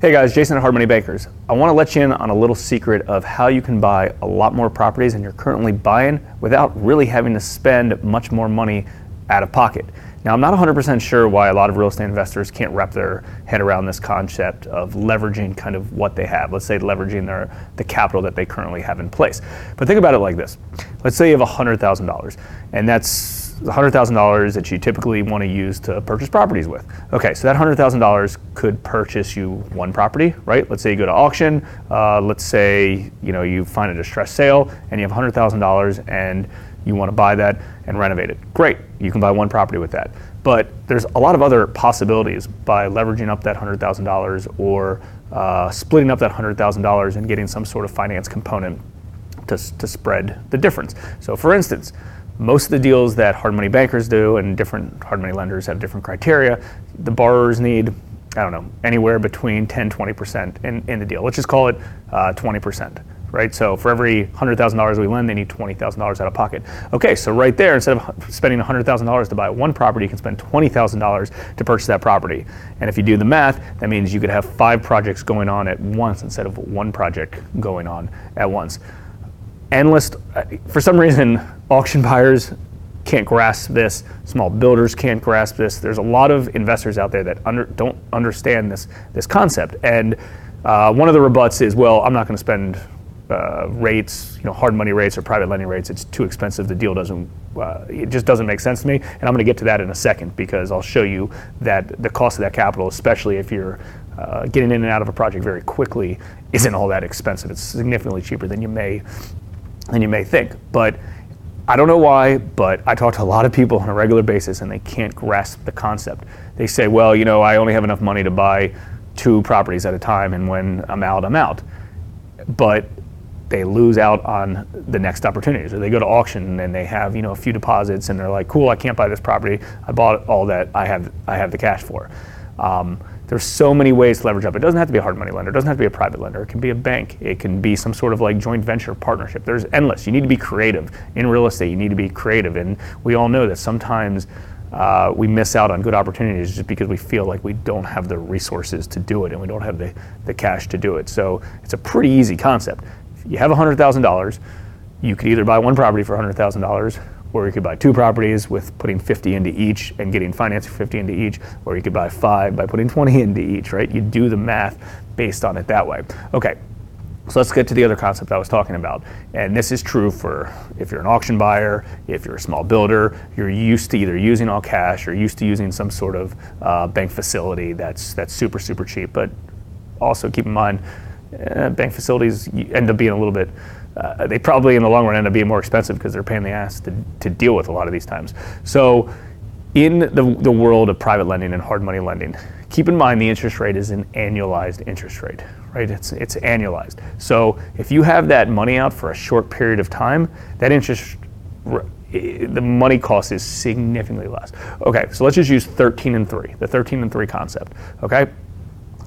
Hey guys, Jason at Hard Money Bankers. I want to let you in on a little secret of how you can buy a lot more properties than you're currently buying without really having to spend much more money out of pocket. Now, I'm not 100% sure why a lot of real estate investors can't wrap their head around this concept of leveraging kind of what they have. Let's say leveraging their the capital that they currently have in place. But think about it like this. Let's say you have $100,000 and that's $100,000 that you typically want to use to purchase properties with. Okay, so that $100,000 could purchase you one property, right? Let's say you go to auction. Uh, let's say you know you find a distressed sale and you have $100,000 and you want to buy that and renovate it. Great, you can buy one property with that. But there's a lot of other possibilities by leveraging up that $100,000 or uh, splitting up that $100,000 and getting some sort of finance component to, to spread the difference. So, for instance, most of the deals that hard money bankers do and different hard money lenders have different criteria. The borrowers need, I don't know, anywhere between 10, 20% in, in the deal. Let's just call it uh, 20%, right? So for every $100,000 we lend, they need $20,000 out of pocket. Okay, so right there, instead of spending $100,000 to buy one property, you can spend $20,000 to purchase that property. And if you do the math, that means you could have five projects going on at once instead of one project going on at once endless. For some reason, auction buyers can't grasp this. Small builders can't grasp this. There's a lot of investors out there that under, don't understand this this concept. And uh, one of the rebuts is, well, I'm not going to spend uh, rates, you know, hard money rates or private lending rates. It's too expensive. The deal doesn't, uh, it just doesn't make sense to me. And I'm going to get to that in a second because I'll show you that the cost of that capital, especially if you're uh, getting in and out of a project very quickly, isn't all that expensive. It's significantly cheaper than you may than you may think. But I don't know why, but I talk to a lot of people on a regular basis and they can't grasp the concept. They say, well, you know, I only have enough money to buy two properties at a time, and when I'm out, I'm out. But they lose out on the next opportunities, or they go to auction and they have, you know, a few deposits, and they're like, cool, I can't buy this property. I bought all that I have, I have the cash for. Um, there's so many ways to leverage up. It doesn't have to be a hard money lender. It doesn't have to be a private lender. It can be a bank. It can be some sort of like joint venture partnership. There's endless. You need to be creative in real estate. You need to be creative, and we all know that sometimes uh, we miss out on good opportunities just because we feel like we don't have the resources to do it and we don't have the, the cash to do it. So it's a pretty easy concept. If you have $100,000, you could either buy one property for $100,000 or you could buy two properties with putting 50 into each and getting financing for 50 into each, or you could buy five by putting 20 into each, right? You do the math based on it that way. Okay, so let's get to the other concept I was talking about. And this is true for if you're an auction buyer, if you're a small builder, you're used to either using all cash or used to using some sort of uh, bank facility that's, that's super, super cheap. But also keep in mind, uh, bank facilities end up being a little bit uh, they probably in the long run end up being more expensive because they're paying the ass to, to deal with a lot of these times. So, in the, the world of private lending and hard money lending, keep in mind the interest rate is an annualized interest rate, right? It's, it's annualized. So, if you have that money out for a short period of time, that interest the money cost is significantly less. Okay, so let's just use 13 and 3, the 13 and 3 concept. Okay,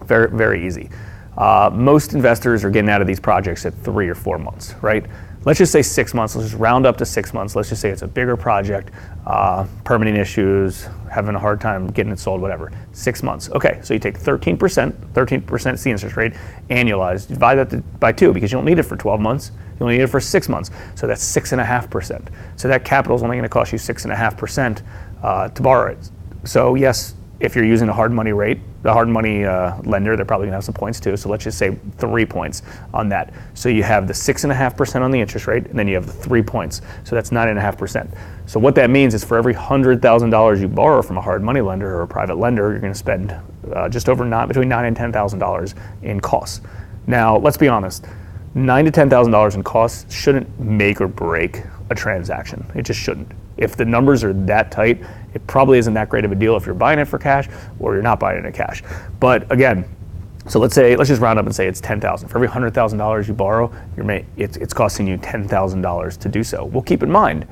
very, very easy. Uh, most investors are getting out of these projects at three or four months, right? Let's just say six months. Let's just round up to six months. Let's just say it's a bigger project, uh, permitting issues, having a hard time getting it sold, whatever. Six months. Okay, so you take 13%, 13% is the interest rate, annualized, divide that by two because you don't need it for 12 months. You only need it for six months. So that's 6.5%. So that capital is only going to cost you 6.5% uh, to borrow it. So, yes, if you're using a hard money rate, the hard money uh, lender, they're probably going to have some points too. So let's just say three points on that. So you have the six and a half percent on the interest rate, and then you have the three points. So that's nine and a half percent. So what that means is for every hundred thousand dollars you borrow from a hard money lender or a private lender, you're going to spend uh, just over nine, between nine and ten thousand dollars in costs. Now let's be honest, nine to ten thousand dollars in costs shouldn't make or break a transaction. It just shouldn't. If the numbers are that tight, it probably isn't that great of a deal if you're buying it for cash or you're not buying it in cash. But again, so let's say let's just round up and say it's ten thousand. For every hundred thousand dollars you borrow, it's, it's costing you ten thousand dollars to do so. Well, keep in mind,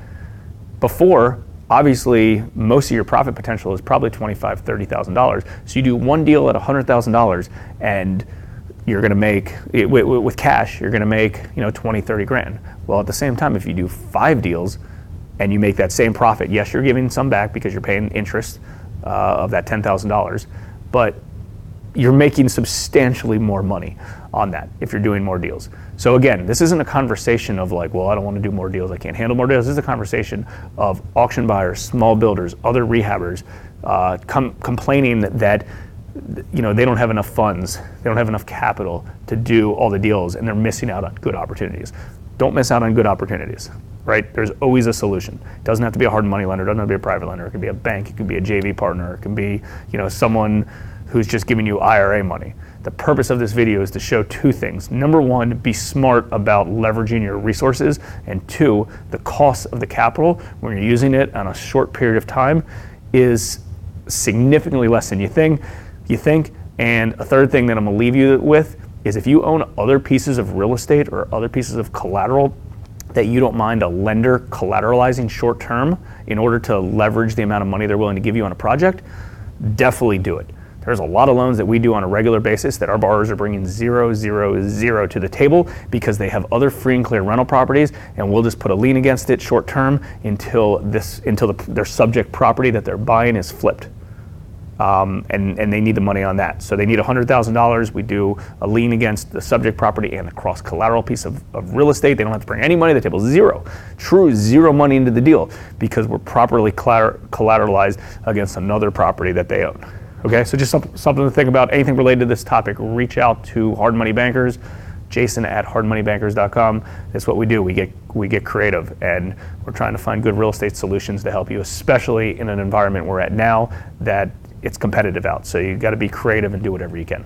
before obviously most of your profit potential is probably twenty-five, thirty thousand dollars. So you do one deal at hundred thousand dollars, and you're going to make with, with cash, you're going to make you know 20, 30 grand. Well, at the same time, if you do five deals and you make that same profit. Yes, you're giving some back because you're paying interest uh, of that $10,000, but you're making substantially more money on that if you're doing more deals. So again, this isn't a conversation of like, well, I don't want to do more deals, I can't handle more deals. This is a conversation of auction buyers, small builders, other rehabbers uh, com- complaining that you know they don't have enough funds, they don't have enough capital to do all the deals, and they're missing out on good opportunities. Don't miss out on good opportunities right? There's always a solution. It doesn't have to be a hard money lender, it doesn't have to be a private lender. It could be a bank, it could be a JV partner, it can be, you know, someone who's just giving you IRA money. The purpose of this video is to show two things. Number one, be smart about leveraging your resources, and two, the cost of the capital when you're using it on a short period of time is significantly less than you think. You think. And a third thing that I'm gonna leave you with is if you own other pieces of real estate or other pieces of collateral that you don't mind a lender collateralizing short term in order to leverage the amount of money they're willing to give you on a project, definitely do it. There's a lot of loans that we do on a regular basis that our borrowers are bringing zero, zero, zero to the table because they have other free and clear rental properties, and we'll just put a lien against it short term until this until the, their subject property that they're buying is flipped um, and, and they need the money on that. So they need $100,000. We do a lien against the subject property and a cross collateral piece of, of real estate. They don't have to bring any money to the table, zero. True zero money into the deal because we're properly collateralized against another property that they own. Okay, so just something, something to think about. Anything related to this topic, reach out to Hard Money Bankers. Jason at hardmoneybankers.com. That's what we do. We get we get creative, and we're trying to find good real estate solutions to help you, especially in an environment we're at now that it's competitive out. So you got to be creative and do whatever you can.